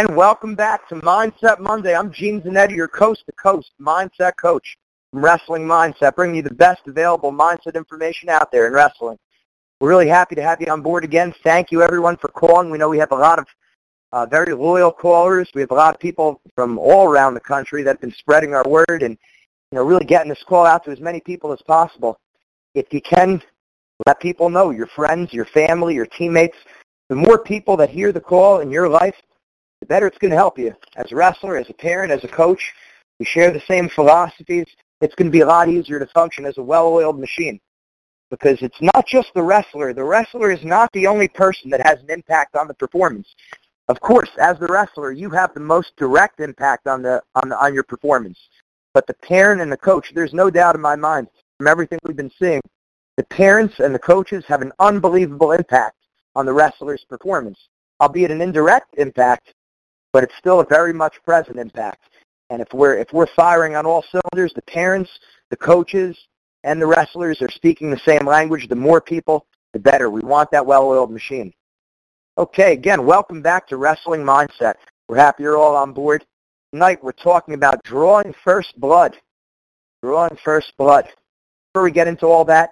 And welcome back to Mindset Monday. I'm Gene Zanetti, your coast-to-coast mindset coach from Wrestling Mindset, bringing you the best available mindset information out there in wrestling. We're really happy to have you on board again. Thank you, everyone, for calling. We know we have a lot of uh, very loyal callers. We have a lot of people from all around the country that have been spreading our word and you know really getting this call out to as many people as possible. If you can, let people know, your friends, your family, your teammates. The more people that hear the call in your life, the better it's going to help you. As a wrestler, as a parent, as a coach, we share the same philosophies. It's going to be a lot easier to function as a well-oiled machine because it's not just the wrestler. The wrestler is not the only person that has an impact on the performance. Of course, as the wrestler, you have the most direct impact on the on the, on your performance. But the parent and the coach, there's no doubt in my mind from everything we've been seeing, the parents and the coaches have an unbelievable impact on the wrestler's performance, albeit an indirect impact, but it's still a very much present impact. And if we're if we're firing on all cylinders, the parents, the coaches, and the wrestlers are speaking the same language, the more people, the better. We want that well-oiled machine. Okay, again, welcome back to Wrestling Mindset. We're happy you're all on board. Tonight we're talking about drawing first blood. Drawing first blood. Before we get into all that,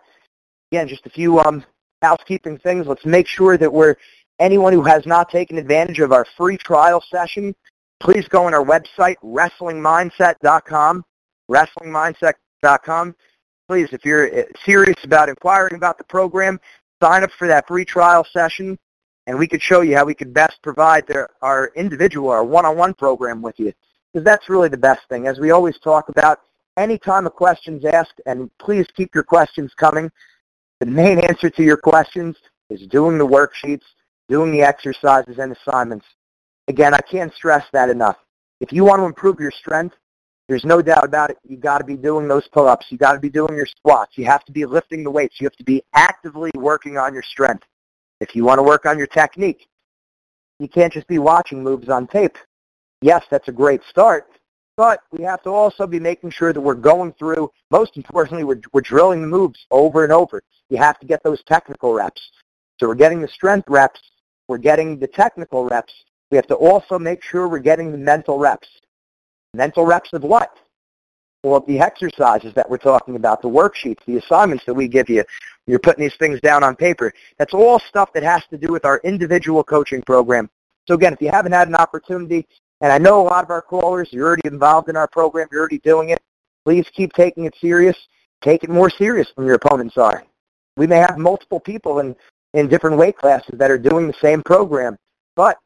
again, just a few um, housekeeping things. Let's make sure that we're anyone who has not taken advantage of our free trial session, please go on our website, wrestlingmindset.com, wrestlingmindset.com. Please, if you're uh, serious about inquiring about the program, sign up for that free trial session, and we could show you how we could best provide our individual, our one-on-one program with you, because that's really the best thing. As we always talk about, any time a question's asked, and please keep your questions coming, the main answer to your questions is doing the worksheets, doing the exercises and assignments. Again, I can't stress that enough. If you want to improve your strength, there's no doubt about it. You've got to be doing those pull-ups. You've got to be doing your squats. You have to be lifting the weights. You have to be actively working on your strength. If you want to work on your technique, you can't just be watching moves on tape. Yes, that's a great start, but we have to also be making sure that we're going through, most importantly, we're, we're drilling the moves over and over. You have to get those technical reps. So we're getting the strength reps we're getting the technical reps. We have to also make sure we're getting the mental reps. Mental reps of what? Well, the exercises that we're talking about, the worksheets, the assignments that we give you. You're putting these things down on paper. That's all stuff that has to do with our individual coaching program. So again, if you haven't had an opportunity, and I know a lot of our callers, you're already involved in our program, you're already doing it, Please keep taking it serious. Take it more serious than your opponents are. We may have multiple people in, in different weight classes that are doing the same program, but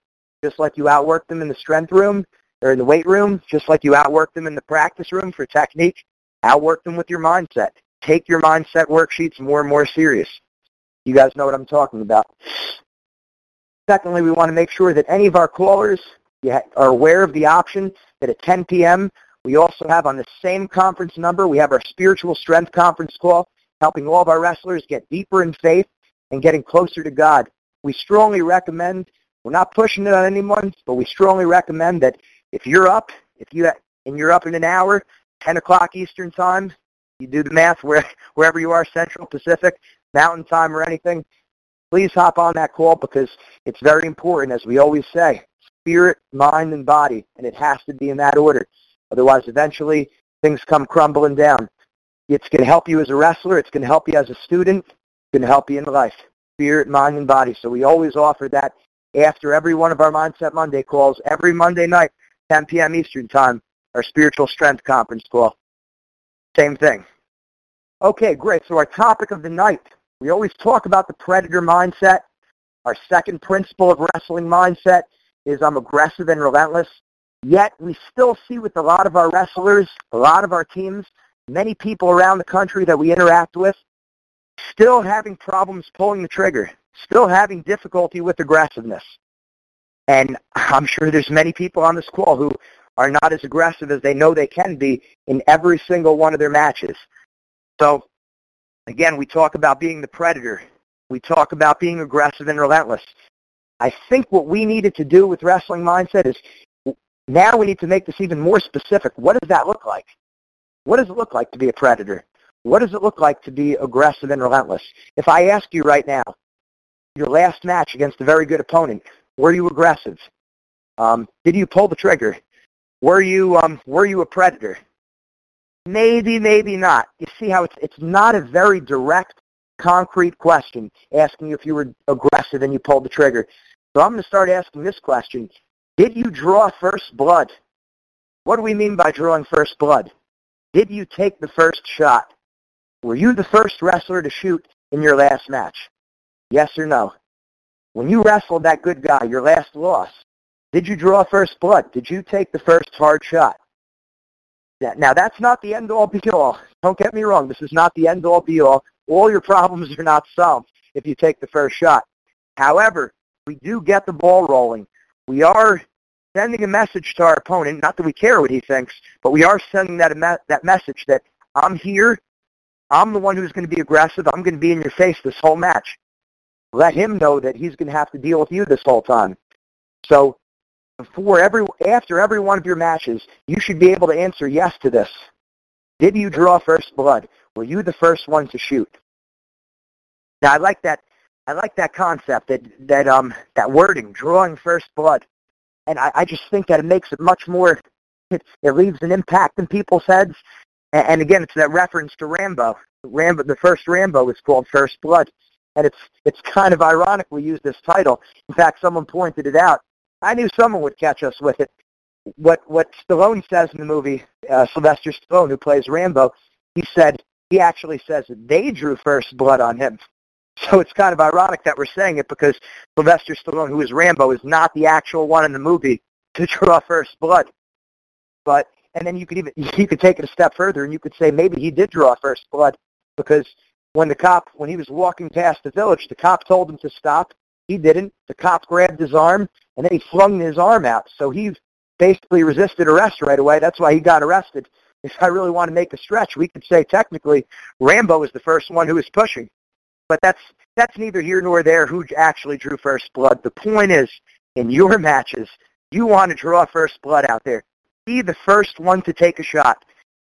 just like you outwork them in the strength room or in the weight room, just like you outwork them in the practice room for technique, outwork them with your mindset. Take your mindset worksheets more and more serious. You guys know what I'm talking about. Secondly, we want to make sure that any of our callers are aware of the option that at 10 p.m. we also have on the same conference number, we have our spiritual strength conference call, helping all of our wrestlers get deeper in faith and getting closer to God. We strongly recommend, we're not pushing it on anyone, but we strongly recommend that if you're up, if you and you're up in an hour, 10 o'clock Eastern time, you do the math where, wherever you are, Central, Pacific, Mountain Time, or anything, please hop on that call because it's very important, as we always say, spirit, mind, and body, and it has to be in that order. Otherwise, eventually, things come crumbling down. It's going to help you as a wrestler. It's going to help you as a student. To help you in life, spirit, mind, and body. So we always offer that after every one of our Mindset Monday calls, every Monday night, 10 p.m. Eastern Time, our Spiritual Strength Conference call. Same thing. Okay, great. So our topic of the night, we always talk about the predator mindset. Our second principle of wrestling mindset is I'm aggressive and relentless. Yet we still see with a lot of our wrestlers, a lot of our teams, many people around the country that we interact with, still having problems pulling the trigger, still having difficulty with aggressiveness. And I'm sure there's many people on this call who are not as aggressive as they know they can be in every single one of their matches. So, again, we talk about being the predator. We talk about being aggressive and relentless. I think what we needed to do with wrestling mindset is now we need to make this even more specific. What does that look like? What does it look like to be a predator? What does it look like to be aggressive and relentless? If I ask you right now, your last match against a very good opponent, were you aggressive? Um, did you pull the trigger? Were you um, were you a predator? Maybe, maybe not. You see how it's it's not a very direct, concrete question asking you if you were aggressive and you pulled the trigger. So I'm going to start asking this question. Did you draw first blood? What do we mean by drawing first blood? Did you take the first shot? Were you the first wrestler to shoot in your last match? Yes or no? When you wrestled that good guy, your last loss, did you draw first blood? Did you take the first hard shot? Now, that's not the end-all be-all. Don't get me wrong. This is not the end-all be-all. All your problems are not solved if you take the first shot. However, we do get the ball rolling. We are sending a message to our opponent, not that we care what he thinks, but we are sending that, that message that I'm here, I'm the one who's going to be aggressive, I'm going to be in your face this whole match. Let him know that he's going to have to deal with you this whole time. So before every, after every one of your matches, you should be able to answer yes to this. Did you draw first blood? Were you the first one to shoot? Now I like that I like that concept, that that um that wording, drawing first blood, and I, I just think that it makes it much more. It, it leaves an impact in people's heads, and, and again, it's that reference to Rambo. Rambo, the first Rambo is called First Blood, and it's it's kind of ironic we use this title. In fact, someone pointed it out. I knew someone would catch us with it. What what Stallone says in the movie, uh, Sylvester Stallone, who plays Rambo, he said he actually says that they drew first blood on him. So it's kind of ironic that we're saying it because Sylvester Stallone, who is Rambo, is not the actual one in the movie to draw first blood. But and then you could even you could take it a step further and you could say maybe he did draw first blood because when the cop when he was walking past the village, the cop told him to stop. He didn't. The cop grabbed his arm and then he flung his arm out. So he basically resisted arrest right away. That's why he got arrested. If I really want to make a stretch, we could say technically Rambo was the first one who was pushing. But that's that's neither here nor there who actually drew first blood. The point is, in your matches, you want to draw first blood out there. Be the first one to take a shot.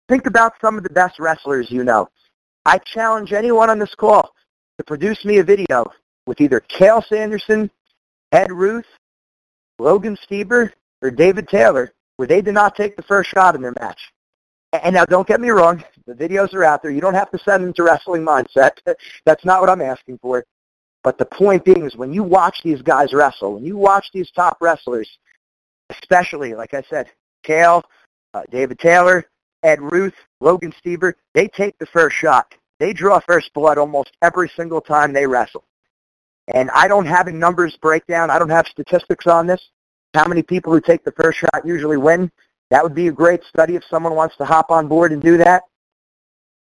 Think about some of the best wrestlers you know. I challenge anyone on this call to produce me a video with either Cael Sanderson, Ed Ruth, Logan Stieber, or David Taylor where they did not take the first shot in their match. And now don't get me wrong, the videos are out there. You don't have to send them to Wrestling Mindset. That's not what I'm asking for. But the point being is when you watch these guys wrestle, when you watch these top wrestlers, especially, like I said, Cael, uh, David Taylor, Ed Ruth, Logan Stieber, they take the first shot. They draw first blood almost every single time they wrestle. And I don't have a numbers breakdown. I don't have statistics on this. How many people who take the first shot usually win? That would be a great study if someone wants to hop on board and do that.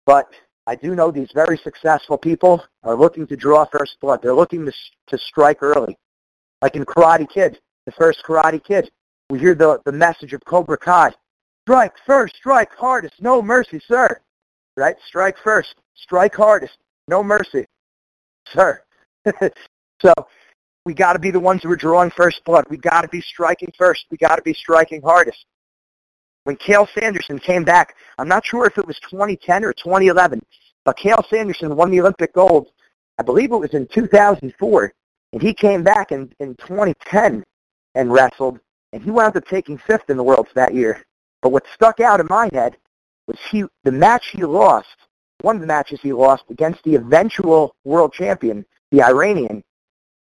But I do know these very successful people are looking to draw first blood. They're looking to, to strike early. Like in Karate Kid, the first Karate Kid, we hear the, the message of Cobra Kai. Strike first, strike hardest, no mercy, sir. Right? Strike first, strike hardest, no mercy, sir. so we got to be the ones who are drawing first blood. We got to be striking first. We got to be striking hardest. When Cael Sanderson came back, I'm not sure if it was 2010 or 2011, but Cael Sanderson won the Olympic gold. I believe it was in 2004, and he came back in, in 2010 and wrestled, and he wound up taking fifth in the worlds that year. But what stuck out in my head was he the match he lost, one of the matches he lost against the eventual world champion, the Iranian.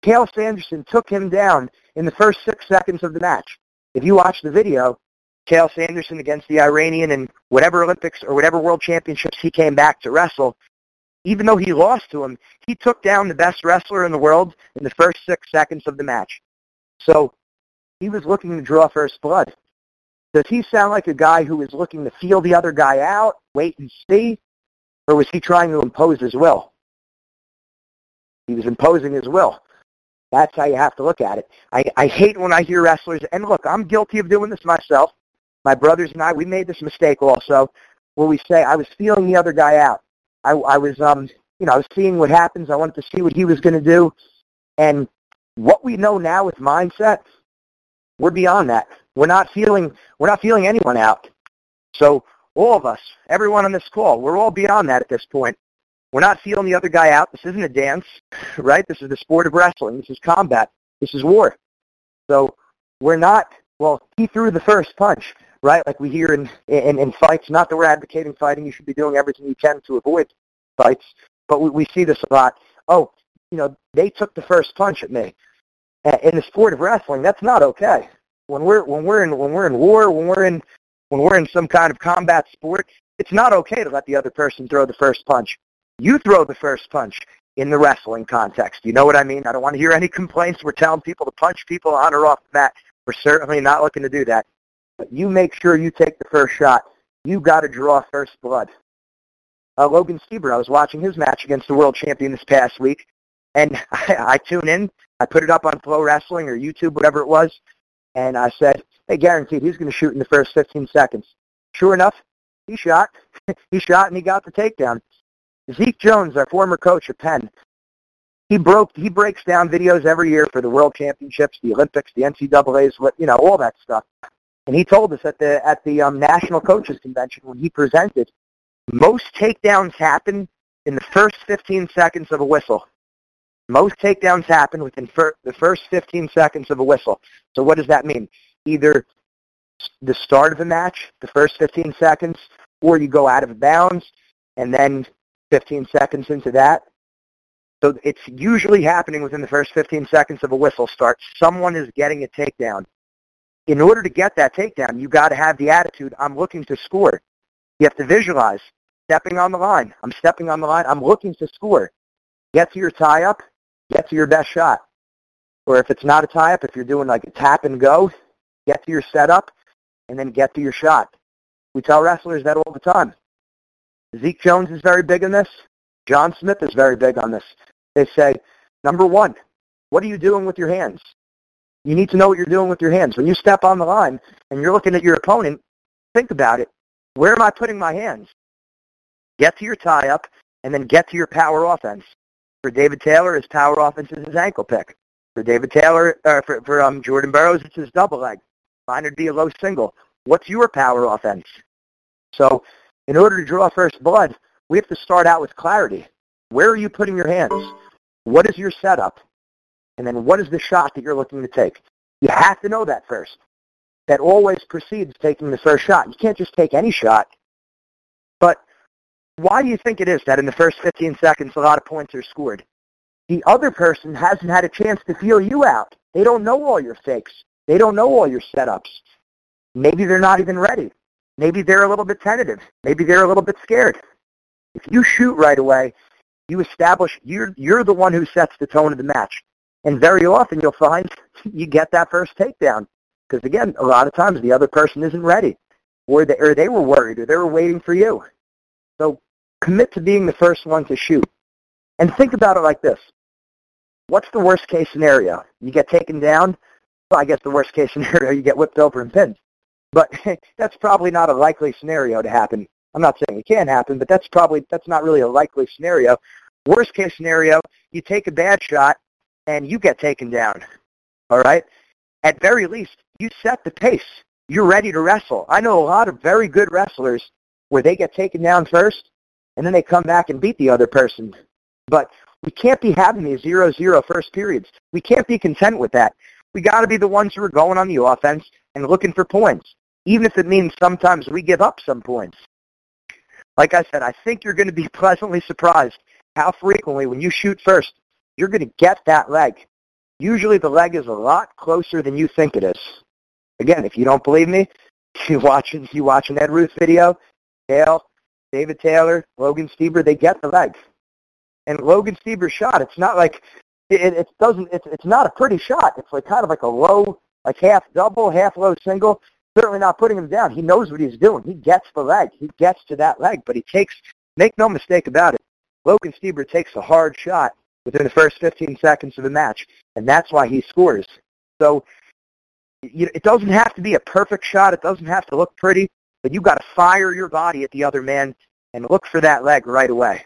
Cael Sanderson took him down in the first six seconds of the match. If you watch the video, Cael Sanderson against the Iranian and whatever Olympics or whatever World Championships he came back to wrestle, even though he lost to him, he took down the best wrestler in the world in the first six seconds of the match. So he was looking to draw first blood. Does he sound like a guy who was looking to feel the other guy out, wait and see, or was he trying to impose his will? He was imposing his will. That's how you have to look at it. I, I hate when I hear wrestlers, and look, I'm guilty of doing this myself my brothers and I, we made this mistake also, where we say I was feeling the other guy out. I, I was, um, you know, I was seeing what happens. I wanted to see what he was going to do, and what we know now with mindset, we're beyond that. We're not feeling, we're not feeling anyone out. So all of us, everyone on this call, we're all beyond that at this point. We're not feeling the other guy out. This isn't a dance, right? This is the sport of wrestling. This is combat. This is war. So we're not, well, he threw the first punch right? Like we hear in, in, in fights, not that we're advocating fighting, you should be doing everything you can to avoid fights, but we, we see this a lot. Oh, you know, they took the first punch at me. In the sport of wrestling, that's not okay. When we're when we're in when we're in war, when we're in when we're in some kind of combat sport, it's not okay to let the other person throw the first punch. You throw the first punch in the wrestling context. You know what I mean? I don't want to hear any complaints. We're telling people to punch people on or off the mat. We're certainly not looking to do that. But you make sure you take the first shot. You got to draw first blood. Uh, Logan Stieber, I was watching his match against the world champion this past week, and I, I tune in. I put it up on Flow Wrestling or YouTube, whatever it was, and I said, hey, guaranteed he's going to shoot in the first 15 seconds. Sure enough, he shot. he shot and he got the takedown. Zeke Jones, our former coach at Penn, he broke he breaks down videos every year for the World Championships, the Olympics, the NCAA's, you know, all that stuff. And he told us at the at the um, National Coaches Convention when he presented, most takedowns happen in the first 15 seconds of a whistle. Most takedowns happen within fir- the first 15 seconds of a whistle. So what does that mean? Either the start of the match, the first 15 seconds, or you go out of bounds, and then 15 seconds into that. So it's usually happening within the first 15 seconds of a whistle start. Someone is getting a takedown in order to get that takedown, you got to have the attitude, I'm looking to score. You have to visualize stepping on the line. I'm stepping on the line. I'm looking to score. Get to your tie-up. Get to your best shot. Or if it's not a tie-up, if you're doing like a tap and go, get to your setup and then get to your shot. We tell wrestlers that all the time. Zeke Jones is very big on this. John Smith is very big on this. They say, number one, what are you doing with your hands? You need to know what you're doing with your hands. When you step on the line and you're looking at your opponent, think about it. Where am I putting my hands? Get to your tie-up and then get to your power offense. For David Taylor, his power offense is his ankle pick. For David Taylor, uh, for, for um, Jordan Burroughs, it's his double leg. Mine would be a low single. What's your power offense? So in order to draw first blood, we have to start out with clarity. Where are you putting your hands? What is your setup? And then what is the shot that you're looking to take? You have to know that first. That always precedes taking the first shot. You can't just take any shot. Why do you think it is that in the first 15 seconds a lot of points are scored? The other person hasn't had a chance to feel you out. They don't know all your fakes. They don't know all your setups. Maybe they're not even ready. maybe they're a little bit tentative. Maybe they're a little bit scared. If you shoot right away, you establish you're you're the one who sets the tone of the match. And very often you'll find you get that first takedown because again, a lot of times the other person isn't ready, or they or they were worried, or they were waiting for you. So commit to being the first one to shoot, and think about it like this: What's the worst case scenario? You get taken down. Well, I guess the worst case scenario you get whipped over and pinned. But that's probably not a likely scenario to happen. I'm not saying it can happen, but that's probably that's not really a likely scenario. Worst case scenario, you take a bad shot and you get taken down. All right? At very least, you set the pace. You're ready to wrestle. I know a lot of very good wrestlers where they get taken down first and then they come back and beat the other person. But we can't be having these zero-zero first periods. We can't be content with that. We got to be the ones who are going on the offense and looking for points, even if it means sometimes we give up some points. Like I said, I think you're going to be pleasantly surprised how frequently when you shoot first, you're going to get that leg. Usually the leg is a lot closer than you think it is. Again, if you don't believe me, you watch you watch an Ed Ruth video, Dale, David Taylor, Logan Stieber, they get the leg. And Logan Stieber's shot, it's not like it, it doesn't it's it's not a pretty shot. It's like kind of like a low like half double, half low single. Certainly not putting him down. He knows what he's doing. He gets the leg. He gets to that leg, but he takes make no mistake about it. Logan Stieber takes a hard shot within the first 15 seconds of the match, and that's why he scores. So it doesn't have to be a perfect shot. It doesn't have to look pretty, but you've got to fire your body at the other man and look for that leg right away.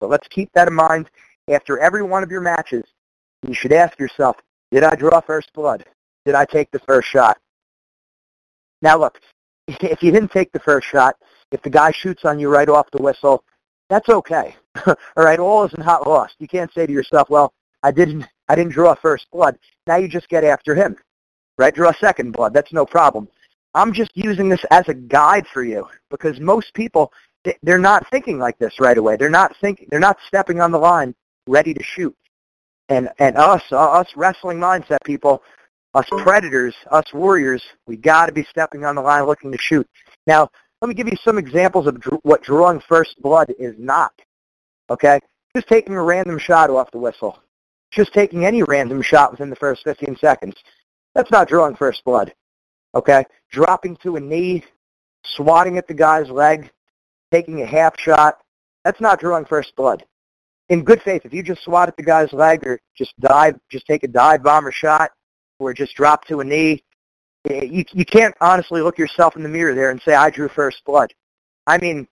So let's keep that in mind. After every one of your matches, you should ask yourself, did I draw first blood? Did I take the first shot? Now look, if you didn't take the first shot, if the guy shoots on you right off the whistle, that's okay. All right, all isn't hot lost. You can't say to yourself, well, I didn't I didn't draw first blood. Now you just get after him. Right? Draw second blood. That's no problem. I'm just using this as a guide for you because most people they're not thinking like this right away. They're not thinking they're not stepping on the line ready to shoot. And and us uh, us wrestling mindset people, us predators, us warriors, we got to be stepping on the line looking to shoot. Now, let me give you some examples of dr- what drawing first blood is not. Okay? Just taking a random shot off the whistle. Just taking any random shot within the first 15 seconds. That's not drawing first blood. Okay? Dropping to a knee, swatting at the guy's leg, taking a half shot. That's not drawing first blood. In good faith, if you just swat at the guy's leg or just dive, just take a dive bomber shot or just drop to a knee, eh, you, you can't honestly look yourself in the mirror there and say, I drew first blood. I mean,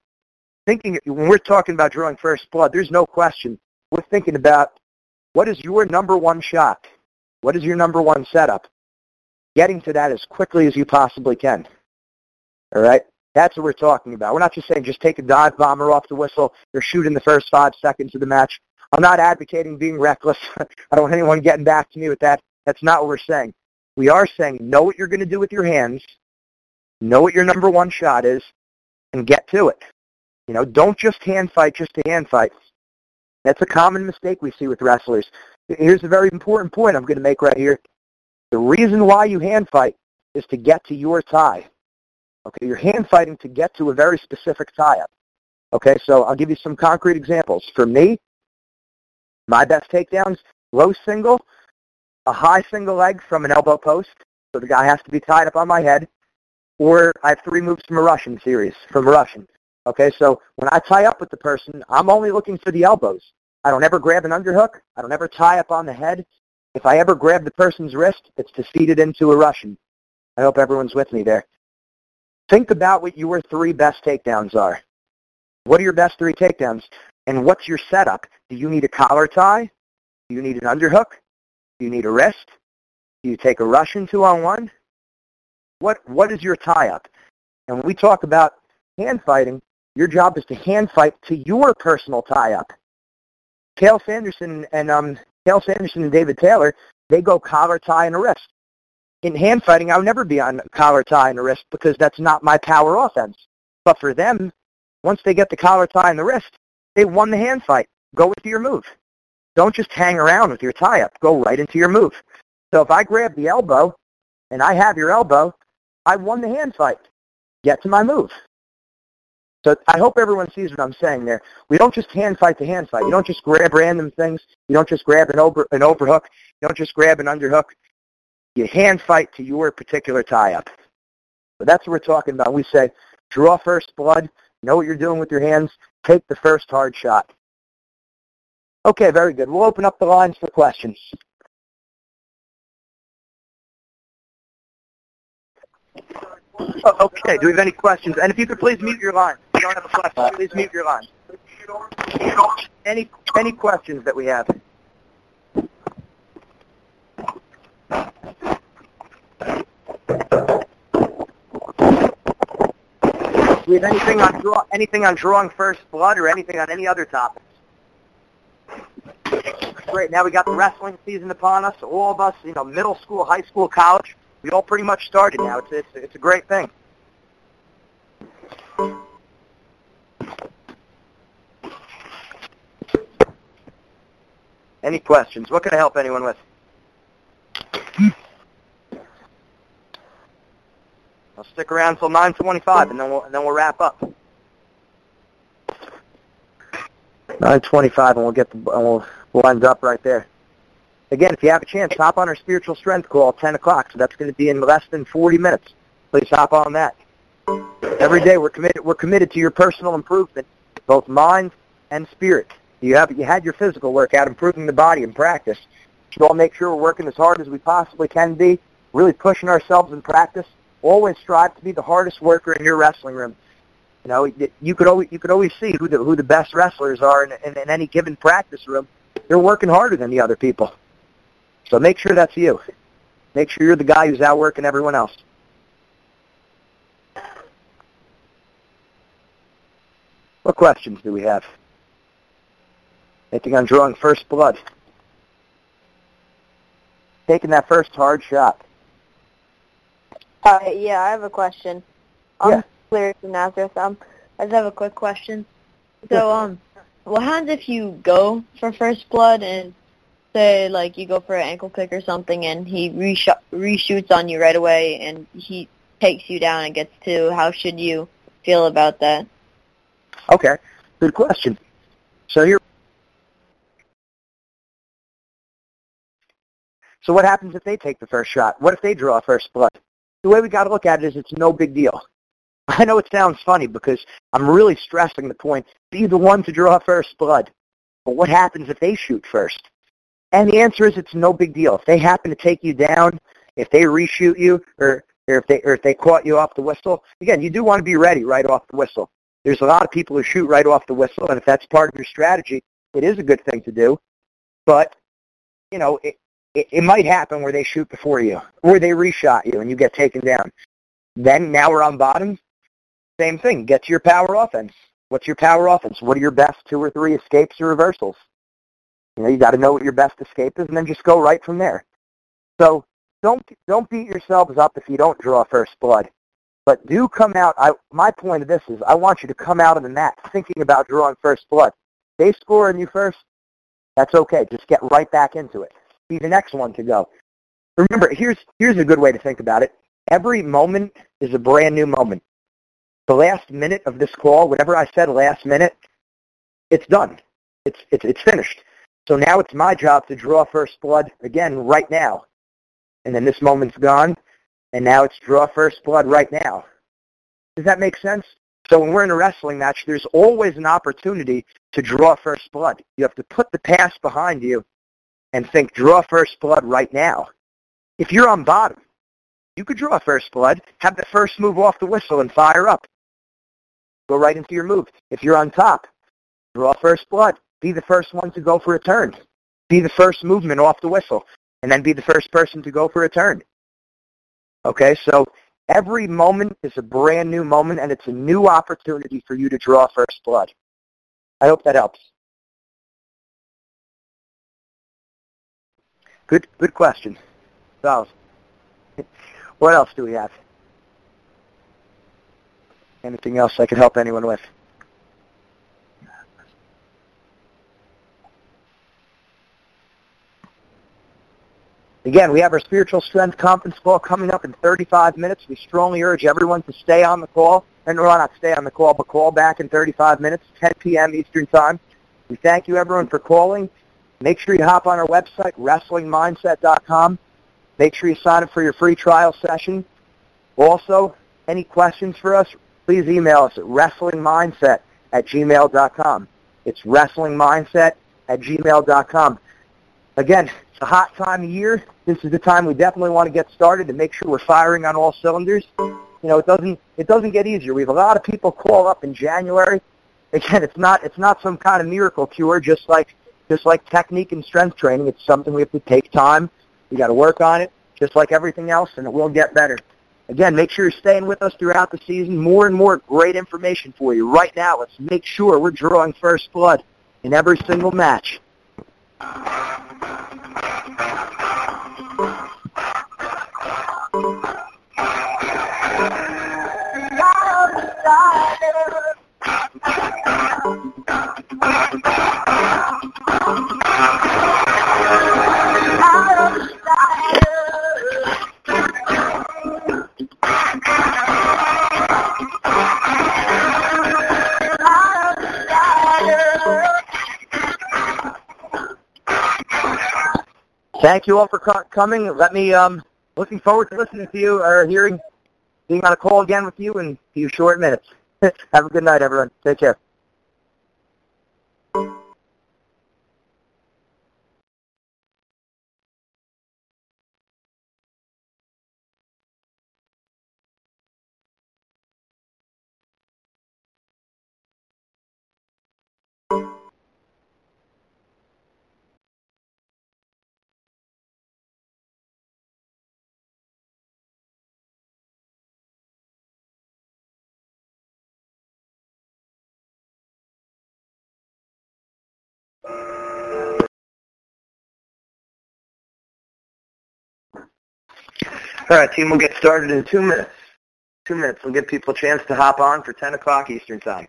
thinking when we're talking about drawing first blood, there's no question. We're thinking about what is your number one shot? What is your number one setup? Getting to that as quickly as you possibly can. All right? That's what we're talking about. We're not just saying just take a dive bomber off the whistle or shoot in the first five seconds of the match. I'm not advocating being reckless. I don't want anyone getting back to me with that. That's not what we're saying. We are saying know what you're going to do with your hands, know what your number one shot is, and get to it. You know, don't just hand fight just to hand fight. That's a common mistake we see with wrestlers. Here's a very important point I'm going to make right here. The reason why you hand fight is to get to your tie. Okay, you're hand fighting to get to a very specific tie-up. Okay, so I'll give you some concrete examples. For me, my best takedowns, low single, a high single leg from an elbow post, so the guy has to be tied up on my head, or I have three moves from a Russian series, from a Russian. Okay, so when I tie up with the person, I'm only looking for the elbows. I don't ever grab an underhook. I don't ever tie up on the head. If I ever grab the person's wrist, it's to feed it into a Russian. I hope everyone's with me there. Think about what your three best takedowns are. What are your best three takedowns? And what's your setup? Do you need a collar tie? Do you need an underhook? Do you need a wrist? Do you take a Russian two-on-one? What, what is your tie-up? And when we talk about hand fighting, your job is to hand fight to your personal tie-up. Cael Sanderson and um, Cael Sanderson and David Taylor, they go collar, tie, and a wrist. In hand fighting, I would never be on collar, tie, and a wrist because that's not my power offense. But for them, once they get the collar, tie, and the wrist, they won the hand fight. Go with your move. Don't just hang around with your tie-up. Go right into your move. So if I grab the elbow and I have your elbow, I won the hand fight. get to my move. So I hope everyone sees what I'm saying there. We don't just hand fight to hand fight. You don't just grab random things. You don't just grab an over an overhook. You don't just grab an underhook. You hand fight to your particular tie-up. But that's what we're talking about. We say, draw first blood, know what you're doing with your hands, take the first hard shot. Okay, very good. We'll open up the lines for questions. Okay, do we have any questions? And if you could please mute your line. Don't have a question, please mute your line. Any any questions that we have? Do we have anything on draw anything on drawing first blood or anything on any other topics? Great. Now we got the wrestling season upon us. All of us, you know, middle school, high school, college, we all pretty much started now. It's it's, it's a great thing. Any questions? What can I help anyone with? I'll stick around until 9:25, and then we'll and then we'll wrap up. 9:25, and we'll get the and we'll we'll end up right there. Again, if you have a chance, hop on our spiritual strength call at 10 o'clock. So that's going to be in less than 40 minutes. Please hop on that. Every day we're committed. We're committed to your personal improvement, both mind and spirit. You have you had your physical workout, improving the body in practice. Should all make sure we're working as hard as we possibly can be, really pushing ourselves in practice. Always strive to be the hardest worker in your wrestling room. You know, you could always you could always see who the who the best wrestlers are in, in, in any given practice room. They're working harder than the other people. So make sure that's you. Make sure you're the guy who's outworking everyone else. What questions do we have? Anything on drawing first blood? Taking that first hard shot. Uh, yeah, I have a question. I'm Yeah. Larry from Nazareth. Um, I just have a quick question. So, um, what happens if you go for first blood and say like you go for an ankle kick or something and he resho- reshoots on you right away and he takes you down and gets two? How should you feel about that? Okay, good question. So here. So what happens if they take the first shot? What if they draw first blood? The way we got to look at it is it's no big deal. I know it sounds funny because I'm really stressing the point. Be the one to draw first blood. But what happens if they shoot first? And the answer is it's no big deal. If they happen to take you down, if they reshoot you, or, or if they or if they caught you off the whistle, again, you do want to be ready right off the whistle. There's a lot of people who shoot right off the whistle, and if that's part of your strategy, it is a good thing to do. But you know, it, it, it might happen where they shoot before you, or they reshot you and you get taken down. Then now we're on bottom. Same thing. Get to your power offense. What's your power offense? What are your best two or three escapes or reversals? You know, you got to know what your best escape is, and then just go right from there. So don't don't beat yourselves up if you don't draw first blood, but do come out. I my point of this is I want you to come out of the mat thinking about drawing first blood. They score on you first. That's okay. Just get right back into it. Be the next one to go. Remember, here's here's a good way to think about it. Every moment is a brand new moment. The last minute of this call, whatever I said last minute, it's done. It's it's it's finished. So now it's my job to draw first blood again right now. And then this moment's gone, and now it's draw first blood right now. Does that make sense? So when we're in a wrestling match, there's always an opportunity to draw first blood. You have to put the past behind you and think, draw first blood right now. If you're on bottom, you could draw first blood, have the first move off the whistle and fire up. Go right into your move. If you're on top, draw first blood. Be the first one to go for a turn. Be the first movement off the whistle, and then be the first person to go for a turn. Okay, so every moment is a brand new moment, and it's a new opportunity for you to draw first blood. I hope that helps. Good, good question. So, what else do we have? Anything else I could help anyone with? Again, we have our spiritual strength conference call coming up in 35 minutes. We strongly urge everyone to stay on the call, and well, not stay on the call, but call back in 35 minutes, 10 p.m. Eastern Time. We thank you, everyone, for calling. Make sure you hop on our website, wrestlingmindset.com. Make sure you sign up for your free trial session. Also, any questions for us, please email us at wrestlingmindset at gmail.com. It's wrestlingmindset at gmail.com. Again, it's a hot time of year. This is the time we definitely want to get started and make sure we're firing on all cylinders. You know, it doesn't it doesn't get easier. We have a lot of people call up in January. Again, it's not it's not some kind of miracle cure. Just like just like technique and strength training, it's something we have to take time. We got to work on it, just like everything else, and it will get better. Again, make sure you're staying with us throughout the season. More and more great information for you. Right now, let's make sure we're drawing first blood in every single match. Thank you all for coming. Let me, um, looking forward to listening to you or hearing, being on a call again with you in a few short minutes. Have a good night, everyone. Take care. All right, team, we'll get started in two minutes. Two minutes. We'll give people a chance to hop on for 10 o'clock Eastern Time.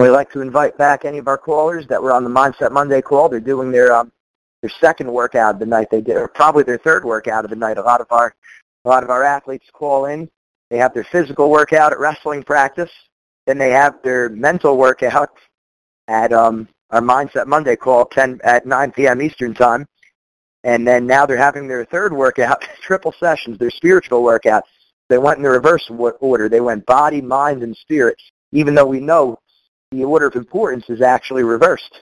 We'd like to invite back any of our callers that were on the Mindset Monday call. They're doing their um, their second workout of the night. They did, or probably their third workout of the night. A lot of our a lot of our athletes call in. They have their physical workout at wrestling practice. Then they have their mental workout at um, our Mindset Monday call 10 at 9 p.m. Eastern Time. And then now they're having their third workout, triple sessions, their spiritual workout. They went in the reverse order. They went body, mind, and spirit, even though we know the order of importance is actually reversed.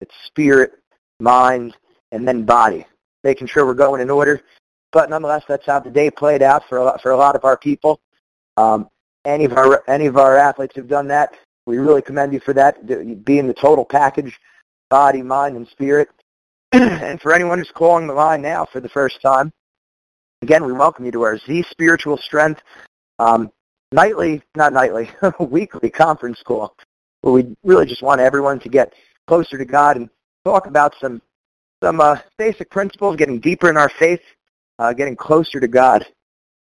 It's spirit, mind, and then body. Making sure we're going in order. But nonetheless, that's how the day played out for a lot, for a lot of our people. Um, any of our any of our athletes who've done that, we really commend you for that. Being the total package, body, mind, and spirit. and for anyone who's calling the line now for the first time, Again, we welcome you to our Z Spiritual Strength um, nightly, not nightly, weekly conference call where we really just want everyone to get closer to God and talk about some some uh, basic principles, getting deeper in our faith, uh, getting closer to God.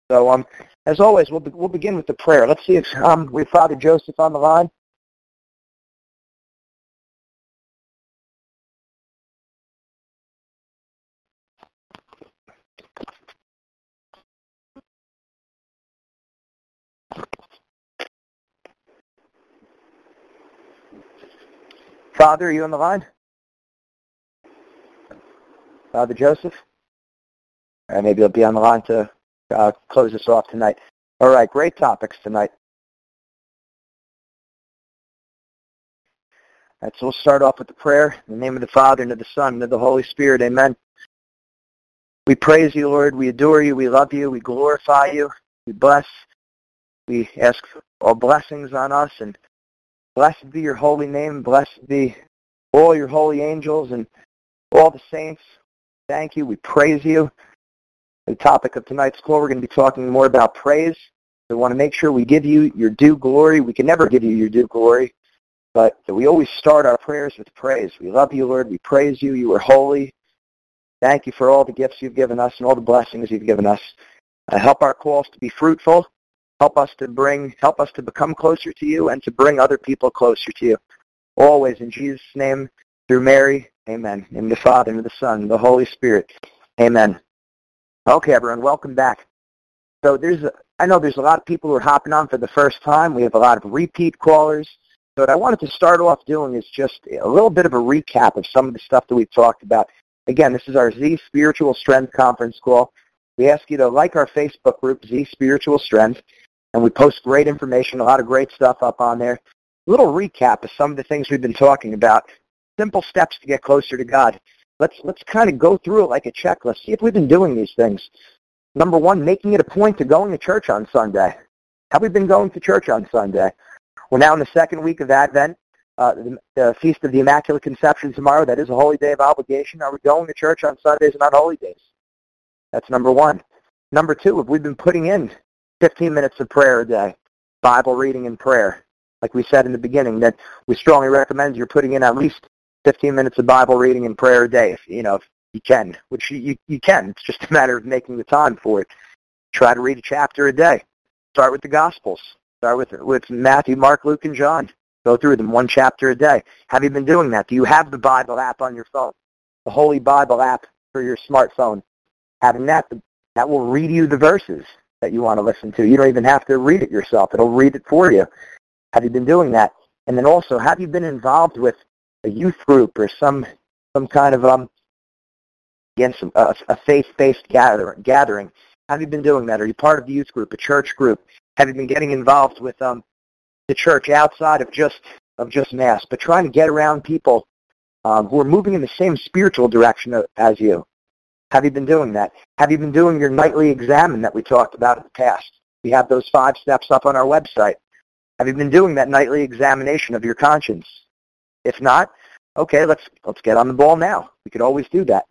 So, um, as always, we'll be, we'll begin with the prayer. Let's see if um, we have Father Joseph on the line. Father, are you on the line? Father Joseph? Right, maybe he'll be on the line to uh, close us off tonight. All right, great topics tonight. All right, so we'll start off with the prayer. In the name of the Father, and of the Son, and of the Holy Spirit, amen. We praise you, Lord. We adore you. We love you. We glorify you. We bless. We ask for all blessings on us and Blessed be your holy name. Blessed be all your holy angels and all the saints. Thank you. We praise you. The topic of tonight's call, we're going to be talking more about praise. We want to make sure we give you your due glory. We can never give you your due glory, but we always start our prayers with praise. We love you, Lord. We praise you. You are holy. Thank you for all the gifts you've given us and all the blessings you've given us. Uh, help our calls to be fruitful. Help us to bring, help us to become closer to you and to bring other people closer to you. Always in Jesus' name, through Mary, amen. In the Father, and the Son, and the Holy Spirit, amen. Okay, everyone, welcome back. So there's, a, I know there's a lot of people who are hopping on for the first time. We have a lot of repeat callers. So what I wanted to start off doing is just a little bit of a recap of some of the stuff that we've talked about. Again, this is our Z Spiritual Strength Conference call. We ask you to like our Facebook group, Z Spiritual Strength and we post great information, a lot of great stuff up on there. A little recap of some of the things we've been talking about. Simple steps to get closer to God. Let's let's kind of go through it like a checklist. See if we've been doing these things. Number one, making it a point to going to church on Sunday. Have we been going to church on Sunday? We're now in the second week of Advent, uh, the, the Feast of the Immaculate Conception tomorrow. That is a holy day of obligation. Are we going to church on Sundays and not holy days? That's number one. Number two, have we been putting in 15 minutes of prayer a day, Bible reading and prayer. Like we said in the beginning, that we strongly recommend you're putting in at least 15 minutes of Bible reading and prayer a day, if you know if you can, which you, you, can. It's just a matter of making the time for it. Try to read a chapter a day. Start with the Gospels. Start with with Matthew, Mark, Luke, and John. Go through them one chapter a day. Have you been doing that? Do you have the Bible app on your phone? The Holy Bible app for your smartphone. Having that, that will read you the verses that you want to listen to. You don't even have to read it yourself. It'll read it for you. Have you been doing that? And then also, have you been involved with a youth group or some some kind of um again some uh, a faith-based gathering? Gathering. Have you been doing that? Are you part of the youth group, a church group? Have you been getting involved with um the church outside of just of just mass, but trying to get around people um, who are moving in the same spiritual direction as you? Have you been doing that? Have you been doing your nightly examen that we talked about in the past? We have those five steps up on our website. Have you been doing that nightly examination of your conscience? If not, okay, let's let's get on the ball now. We could always do that.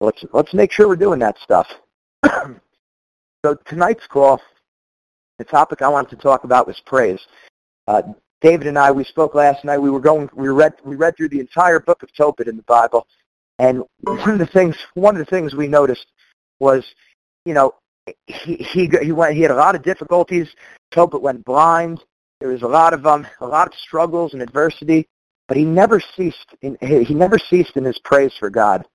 Let's let's make sure we're doing that stuff. so tonight's call, the topic I wanted to talk about was praise. Uh, David and I, we spoke last night. We were going, we read, we read through the entire book of Tobit in the Bible, and one of the things, one of the things we noticed was, you know, he he he went he had a lot of difficulties. Tobit went blind. There was a lot of um a lot of struggles and adversity, but he never ceased in he never ceased in his praise for God.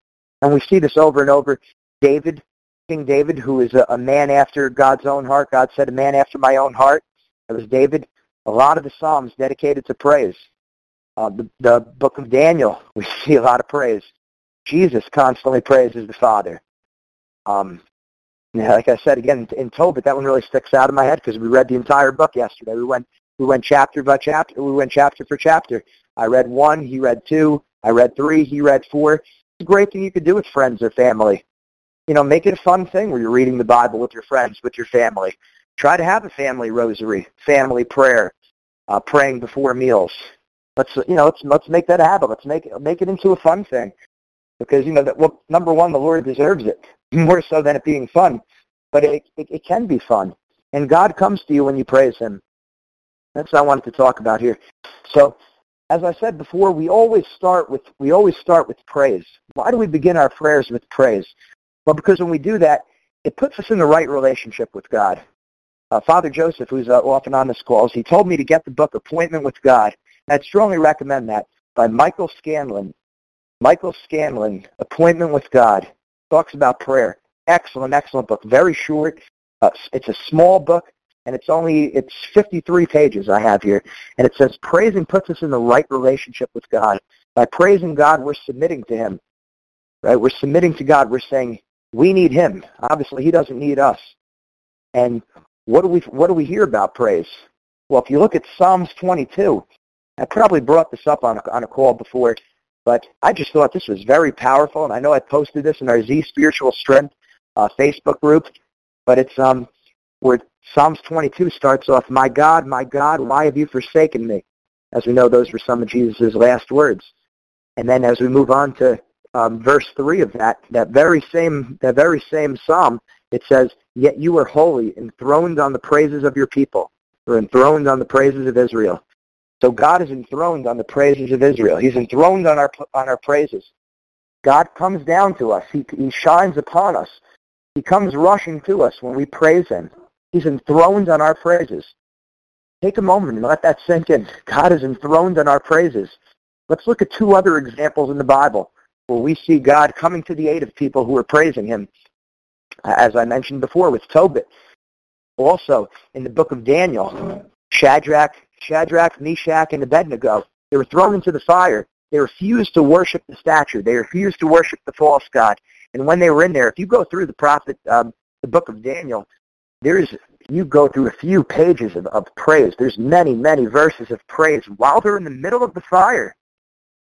And we see this over and over. David, King David, who is a, a man after God's own heart. God said, "A man after my own heart." It was David. A lot of the psalms dedicated to praise. Uh, the, the book of Daniel, we see a lot of praise. Jesus constantly praises the Father. Um, yeah, like I said again in Tobit, that one really sticks out in my head because we read the entire book yesterday. We went we went chapter by chapter. We went chapter for chapter. I read one, he read two, I read three, he read four. It's a great thing you could do with friends or family. You know, make it a fun thing where you're reading the Bible with your friends, with your family. Try to have a family rosary, family prayer, uh, praying before meals. Let's you know, let's let's make that a habit. Let's make make it into a fun thing because you know that well, number one, the Lord deserves it more so than it being fun. but it, it, it can be fun. And God comes to you when you praise him. That's what I wanted to talk about here. So, as I said before, we always start with we always start with praise. Why do we begin our prayers with praise? Well, because when we do that, it puts us in the right relationship with God. Uh, Father Joseph, who's uh, often on this calls, he told me to get the book Appointment with God. And I'd strongly recommend that by Michael Scanlon. Michael Scanlon, Appointment with God, talks about prayer. Excellent, excellent book. Very short. Uh, it's a small book, and it's only it's 53 pages I have here, and it says praising puts us in the right relationship with God. By praising God, we're submitting to Him. Right? We're submitting to God. We're saying we need Him. Obviously, He doesn't need us. And what do we what do we hear about praise? Well, if you look at Psalms 22, I probably brought this up on a, on a call before, but I just thought this was very powerful, and I know I posted this in our Z Spiritual Strength uh, Facebook group, but it's um where Psalms 22 starts off, "My God, my God, why have you forsaken me?" As we know, those were some of Jesus' last words. And then as we move on to um, verse three of that that very same that very same psalm, it says, "Yet you are holy, enthroned on the praises of your people, or enthroned on the praises of Israel." So God is enthroned on the praises of Israel. He's enthroned on our on our praises. God comes down to us. He, he shines upon us. He comes rushing to us when we praise him. He's enthroned on our praises. Take a moment and let that sink in. God is enthroned on our praises. Let's look at two other examples in the Bible where we see God coming to the aid of people who are praising him. As I mentioned before with Tobit. Also, in the book of Daniel, Shadrach, Shadrach, Meshach, and Abednego, they were thrown into the fire. They refused to worship the statue. They refused to worship the false god. And when they were in there, if you go through the prophet, um, the book of Daniel, there's you go through a few pages of, of praise. There's many, many verses of praise while they're in the middle of the fire.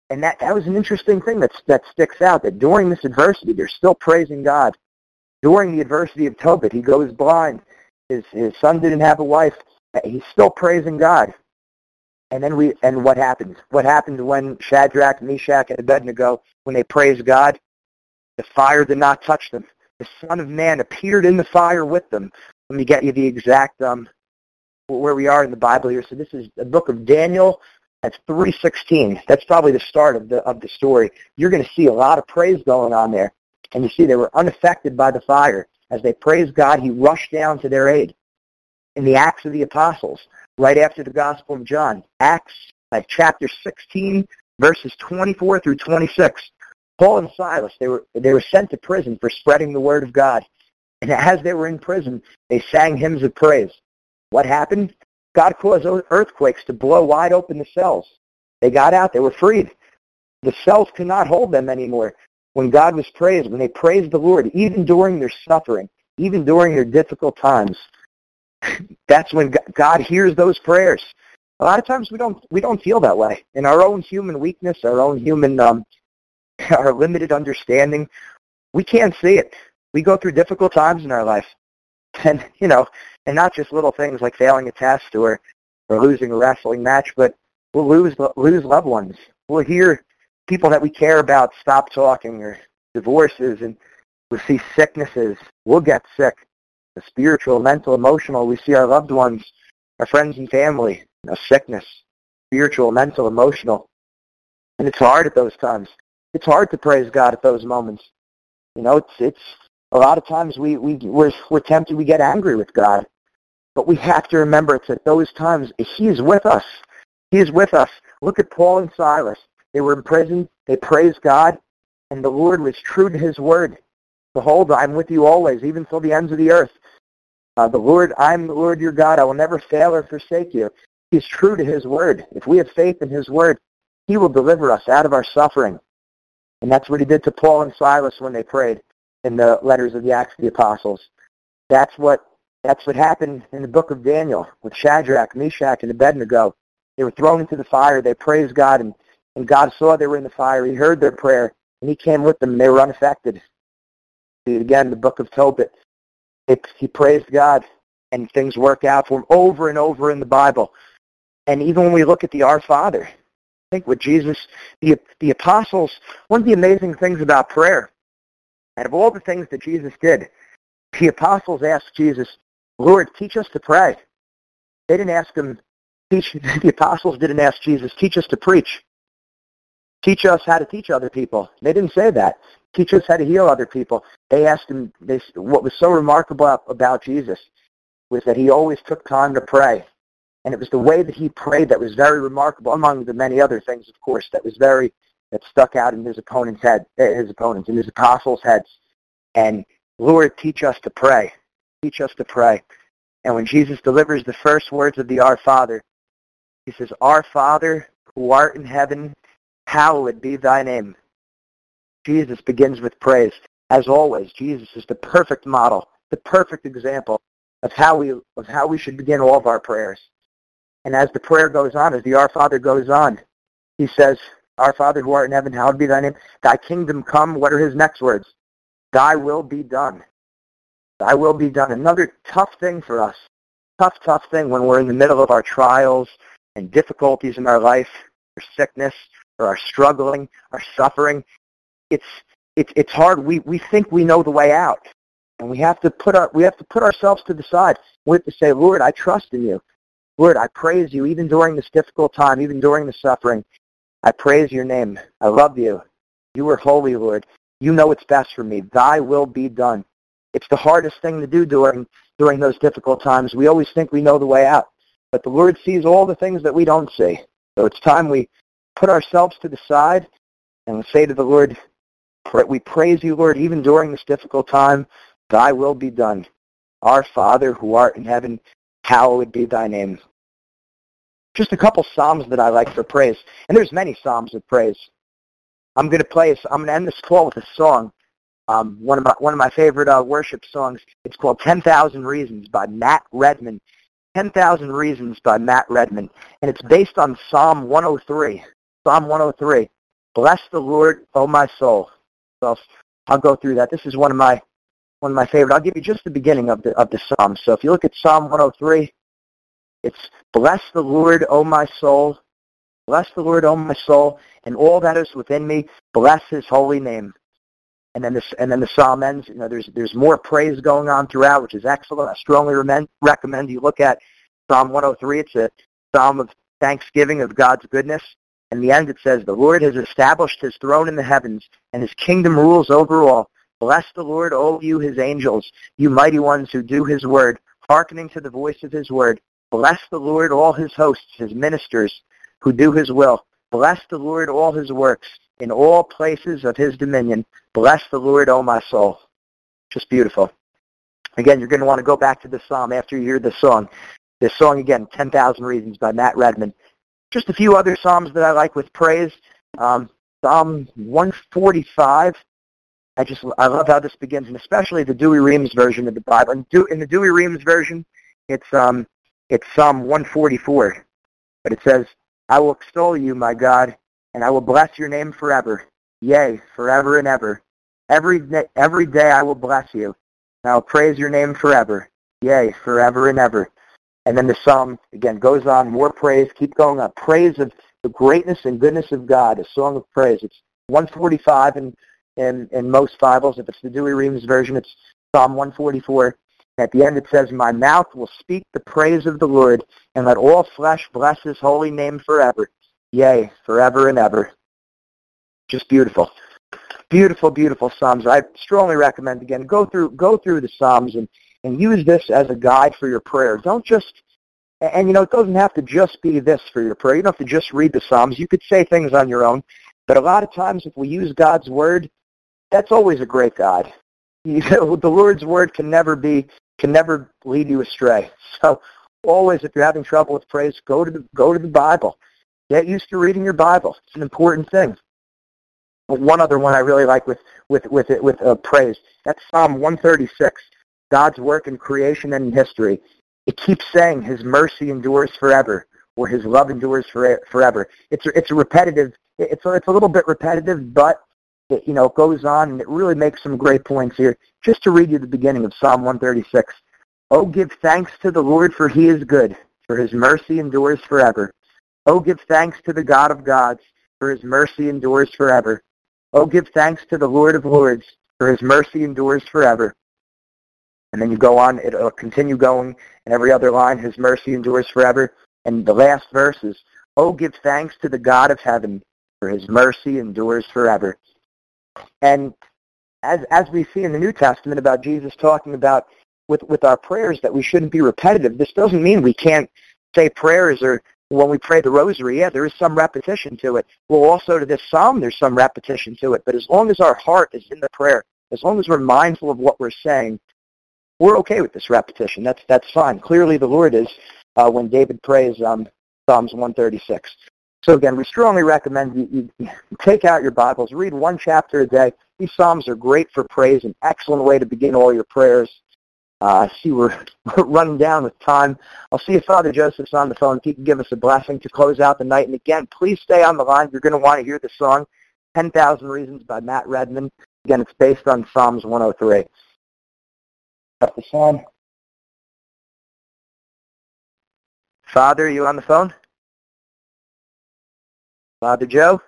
And that, that was an interesting thing that, that sticks out, that during this adversity, they're still praising God. During the adversity of Tobit, he goes blind. His, his son didn't have a wife. He's still praising God. And then we, and what happens? What happens when Shadrach, Meshach, and Abednego, when they praise God? The fire did not touch them. The Son of Man appeared in the fire with them. Let me get you the exact um, where we are in the Bible here. So this is the book of Daniel. That's 316. That's probably the start of the of the story. You're going to see a lot of praise going on there, and you see they were unaffected by the fire as they praised God. He rushed down to their aid. In the Acts of the Apostles, right after the Gospel of John, Acts chapter 16, verses 24 through 26. Paul and Silas, they were, they were sent to prison for spreading the word of God. And as they were in prison, they sang hymns of praise. What happened? God caused earthquakes to blow wide open the cells. They got out. They were freed. The cells could not hold them anymore. When God was praised, when they praised the Lord, even during their suffering, even during their difficult times, that's when God hears those prayers. A lot of times we don't we don't feel that way in our own human weakness, our own human um, our limited understanding, we can't see it. We go through difficult times in our life. And, you know, and not just little things like failing a test or, or losing a wrestling match, but we'll lose, lose loved ones. We'll hear people that we care about stop talking or divorces and we'll see sicknesses. We'll get sick. The spiritual, mental, emotional. We see our loved ones, our friends and family, a sickness, spiritual, mental, emotional. And it's hard at those times it's hard to praise God at those moments. You know, it's it's a lot of times we we we're we're tempted we get angry with God, but we have to remember it's at those times He is with us. He is with us. Look at Paul and Silas. They were in prison. They praised God, and the Lord was true to His word. Behold, I'm with you always, even till the ends of the earth. Uh, the Lord, I'm the Lord your God. I will never fail or forsake you. He's true to His word. If we have faith in His word, He will deliver us out of our suffering. And that's what he did to Paul and Silas when they prayed in the letters of the Acts of the Apostles. That's what that's what happened in the book of Daniel with Shadrach, Meshach, and Abednego. They were thrown into the fire. They praised God, and, and God saw they were in the fire. He heard their prayer, and he came with them, and they were unaffected. Again, the book of Tobit. It, he praised God, and things work out for him over and over in the Bible. And even when we look at the Our Father, I think with Jesus, the, the apostles, one of the amazing things about prayer, out of all the things that Jesus did, The apostles asked Jesus, Lord, teach us to pray. They didn't ask him, teach, the apostles didn't ask Jesus, teach us to preach. Teach us how to teach other people. They didn't say that. Teach us how to heal other people. They asked him, they, what was so remarkable about Jesus was that he always took time to pray. And it was the way that he prayed that was very remarkable, among the many other things, of course, that was very, that stuck out in his opponent's head, eh, his opponents, in his apostles' heads. And Lord, teach us to pray. Teach us to pray. And when Jesus delivers the first words of the Our Father, he says, Our Father who art in heaven, hallowed be thy name. Jesus begins with praise. As always, Jesus is the perfect model, the perfect example of how we of how we should begin all of our prayers. And as the prayer goes on, as the Our Father goes on, he says, Our Father who art in heaven, hallowed be thy name. Thy kingdom come. What are his next words? Thy will be done. Thy will be done. Another tough thing for us. Tough, tough thing when we're in the middle of our trials and difficulties in our life, or sickness, or our struggling, our suffering. It's it's it's hard. We we think we know the way out. And we have to put our we have to put ourselves to the side. We have to say, Lord, I trust in you. Lord, I praise you even during this difficult time, even during the suffering. I praise your name. I love you. You are holy, Lord. You know what's best for me. Thy will be done. It's the hardest thing to do during during those difficult times. We always think we know the way out, but the Lord sees all the things that we don't see. So it's time we put ourselves to the side and say to the Lord, we praise you, Lord, even during this difficult time. Thy will be done. Our Father who art in heaven, hallowed be thy name. Just a couple psalms that I like for praise, and there's many psalms of praise. I'm going to play. I'm going to end this call with a song. Um, one of my one of my favorite uh, worship songs. It's called "Ten Thousand Reasons" by Matt Redman. Ten Thousand Reasons by Matt Redman, and it's based on Psalm 103. Psalm 103. Bless the Lord, O my soul. I'll go through that. This is one of my one of my favorite. I'll give you just the beginning of the of the psalm. So if you look at Psalm 103, it's bless the Lord, O my soul. Bless the Lord, O my soul, and all that is within me. Bless his holy name. And then this, and then the psalm ends. You know, there's there's more praise going on throughout, which is excellent. I strongly recommend you look at Psalm 103. It's a psalm of thanksgiving of God's goodness. In the end, it says, "The Lord has established His throne in the heavens, and His kingdom rules over all. Bless the Lord, all you His angels, you mighty ones who do His word, hearkening to the voice of His word. Bless the Lord, all His hosts, His ministers, who do his will. Bless the Lord all his works in all places of his dominion. Bless the Lord, O my soul. Just beautiful. Again, you're going to want to go back to the psalm after you hear the song. This song again, 10,000 Reasons by Matt Redman. Just a few other psalms that I like with praise. Um, Psalm 145. I just I love how this begins, and especially the Douay-Rheims version of the Bible. In, in the Douay-Rheims version, it's um it's Psalm 144, but it says, I will extol you, my God, and I will bless your name forever. Yea, forever and ever. Every, every day I will bless you, and I will praise your name forever. Yea, forever and ever. And then the psalm, again, goes on, more praise, keep going on. Praise of the greatness and goodness of God, a song of praise. It's 145 in, in, in most Bibles. If it's the Douay-Rheims version, it's Psalm 144. At the end it says, My mouth will speak the praise of the Lord, and let all flesh bless his holy name forever. Yea, forever and ever. Just beautiful. Beautiful, beautiful Psalms. I strongly recommend again, go through go through the Psalms and, and use this as a guide for your prayer. Don't just and you know, it doesn't have to just be this for your prayer. You don't have to just read the Psalms. You could say things on your own. But a lot of times if we use God's word, that's always a great guide. the Lord's word can never be can never lead you astray. So always, if you're having trouble with praise, go to the, go to the Bible. Get used to reading your Bible. It's an important thing. But one other one I really like with with with it, with uh, praise. That's Psalm 136. God's work in creation and in history. It keeps saying His mercy endures forever, or His love endures for, forever. It's it's a repetitive. It's a, it's a little bit repetitive, but it, you know, it goes on and it really makes some great points here. Just to read you the beginning of Psalm 136. Oh, give thanks to the Lord for he is good, for his mercy endures forever. Oh, give thanks to the God of gods, for his mercy endures forever. Oh, give thanks to the Lord of lords, for his mercy endures forever. And then you go on, it'll continue going, and every other line, his mercy endures forever. And the last verse is, Oh, give thanks to the God of heaven, for his mercy endures forever. And as, as we see in the New Testament about Jesus talking about with, with our prayers that we shouldn't be repetitive, this doesn't mean we can't say prayers or when we pray the rosary, yeah, there is some repetition to it. Well, also to this psalm, there's some repetition to it. But as long as our heart is in the prayer, as long as we're mindful of what we're saying, we're okay with this repetition. That's that's fine. Clearly, the Lord is uh, when David prays um, Psalms 136. So again, we strongly recommend you, you take out your Bibles, read one chapter a day. These Psalms are great for praise, an excellent way to begin all your prayers. Uh, I see we're, running down with time. I'll see if Father Joseph's on the phone. If he can give us a blessing to close out the night. And again, please stay on the line. You're going to want to hear the song 10,000 Reasons by Matt Redman. Again, it's based on Psalms 103. Up the phone. Father, are you on the phone? Father Joe?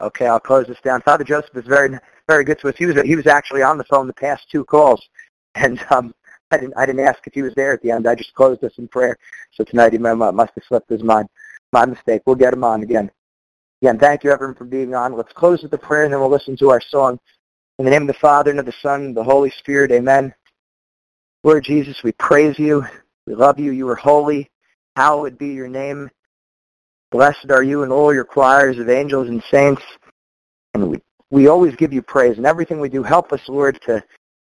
Okay, I'll close this down. Father Joseph is very, very good to us. He was, he was actually on the phone the past two calls, and um, I didn't, I didn't ask if he was there at the end. I just closed this in prayer. So tonight he must have slipped his mind. My mistake. We'll get him on again. Again, thank you, everyone, for being on. Let's close with a prayer, and then we'll listen to our song. In the name of the Father, and of the Son, and the Holy Spirit, amen. Lord Jesus, we praise you. We love you. You are holy. Hallowed be your name. Blessed are you and all your choirs of angels and saints. And we, we always give you praise. And everything we do, help us, Lord, to,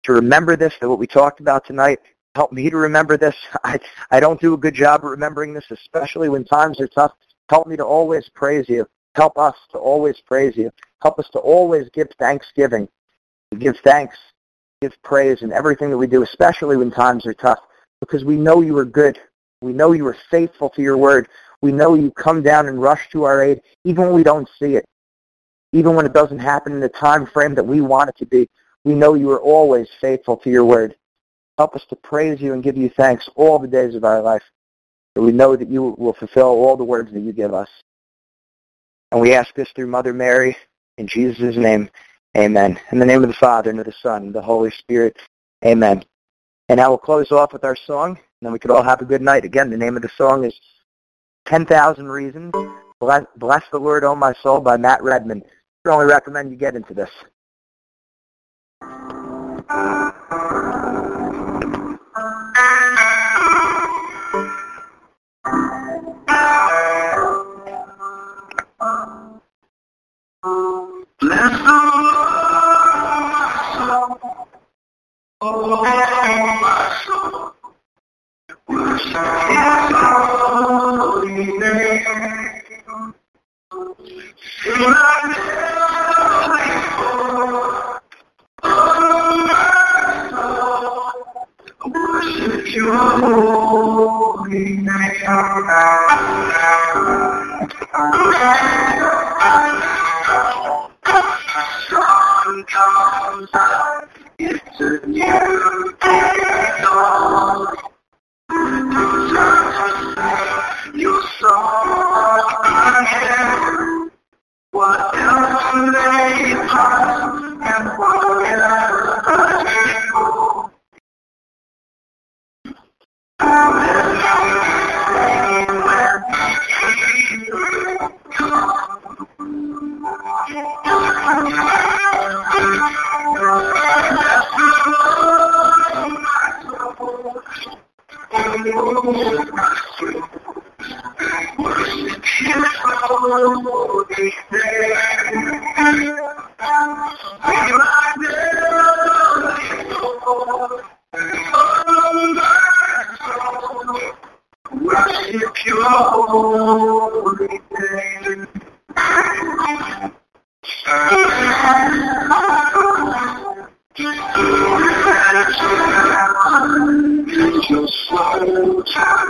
to remember this, that what we talked about tonight. Help me to remember this. I, I don't do a good job of remembering this, especially when times are tough. Help me to always praise you. Help us to always praise you. Help us to always give thanksgiving. Give thanks, give praise in everything that we do, especially when times are tough, because we know you are good. We know you are faithful to your word. We know you come down and rush to our aid, even when we don't see it, even when it doesn't happen in the time frame that we want it to be. We know you are always faithful to your word. Help us to praise you and give you thanks all the days of our life. We know that you will fulfill all the words that you give us. And we ask this through Mother Mary, in Jesus' name, amen. In the name of the Father, and of the Son, and the Holy Spirit, amen. And now we'll close off with our song, and then we could all have a good night. Again, the name of the song is 10,000 Reasons. Bless, Bless the Lord, O My Soul by Matt Redman. Strongly recommend you get into this. Your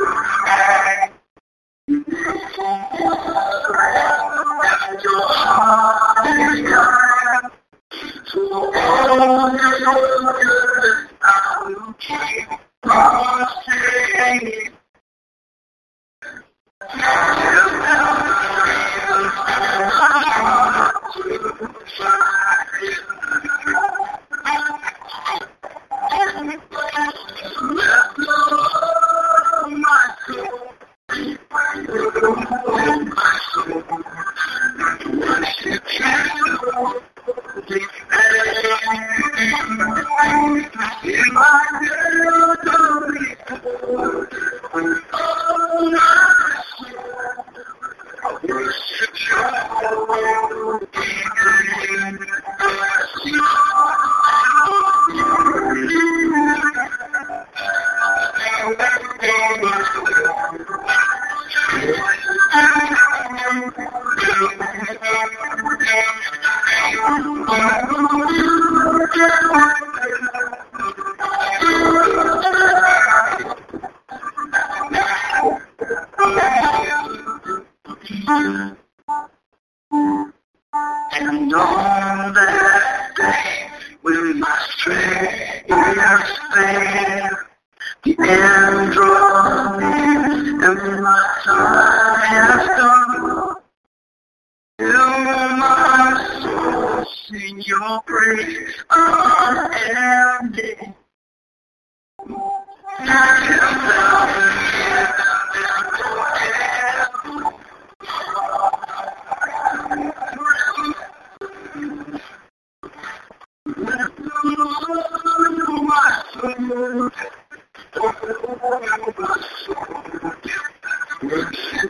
unending.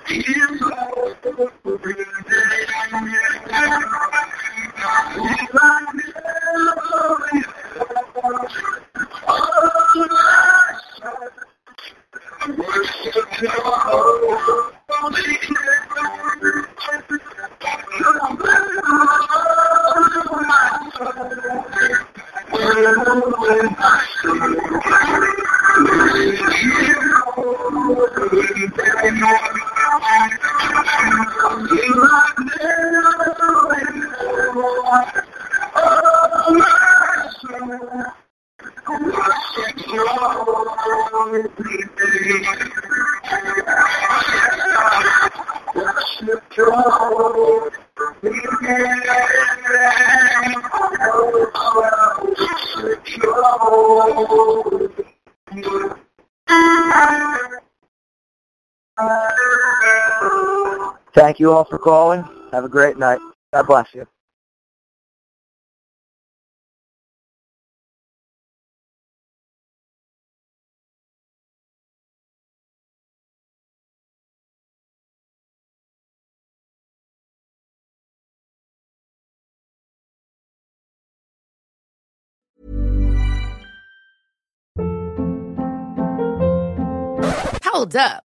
Thank you calling. Have a great night. God bless you. Hold up.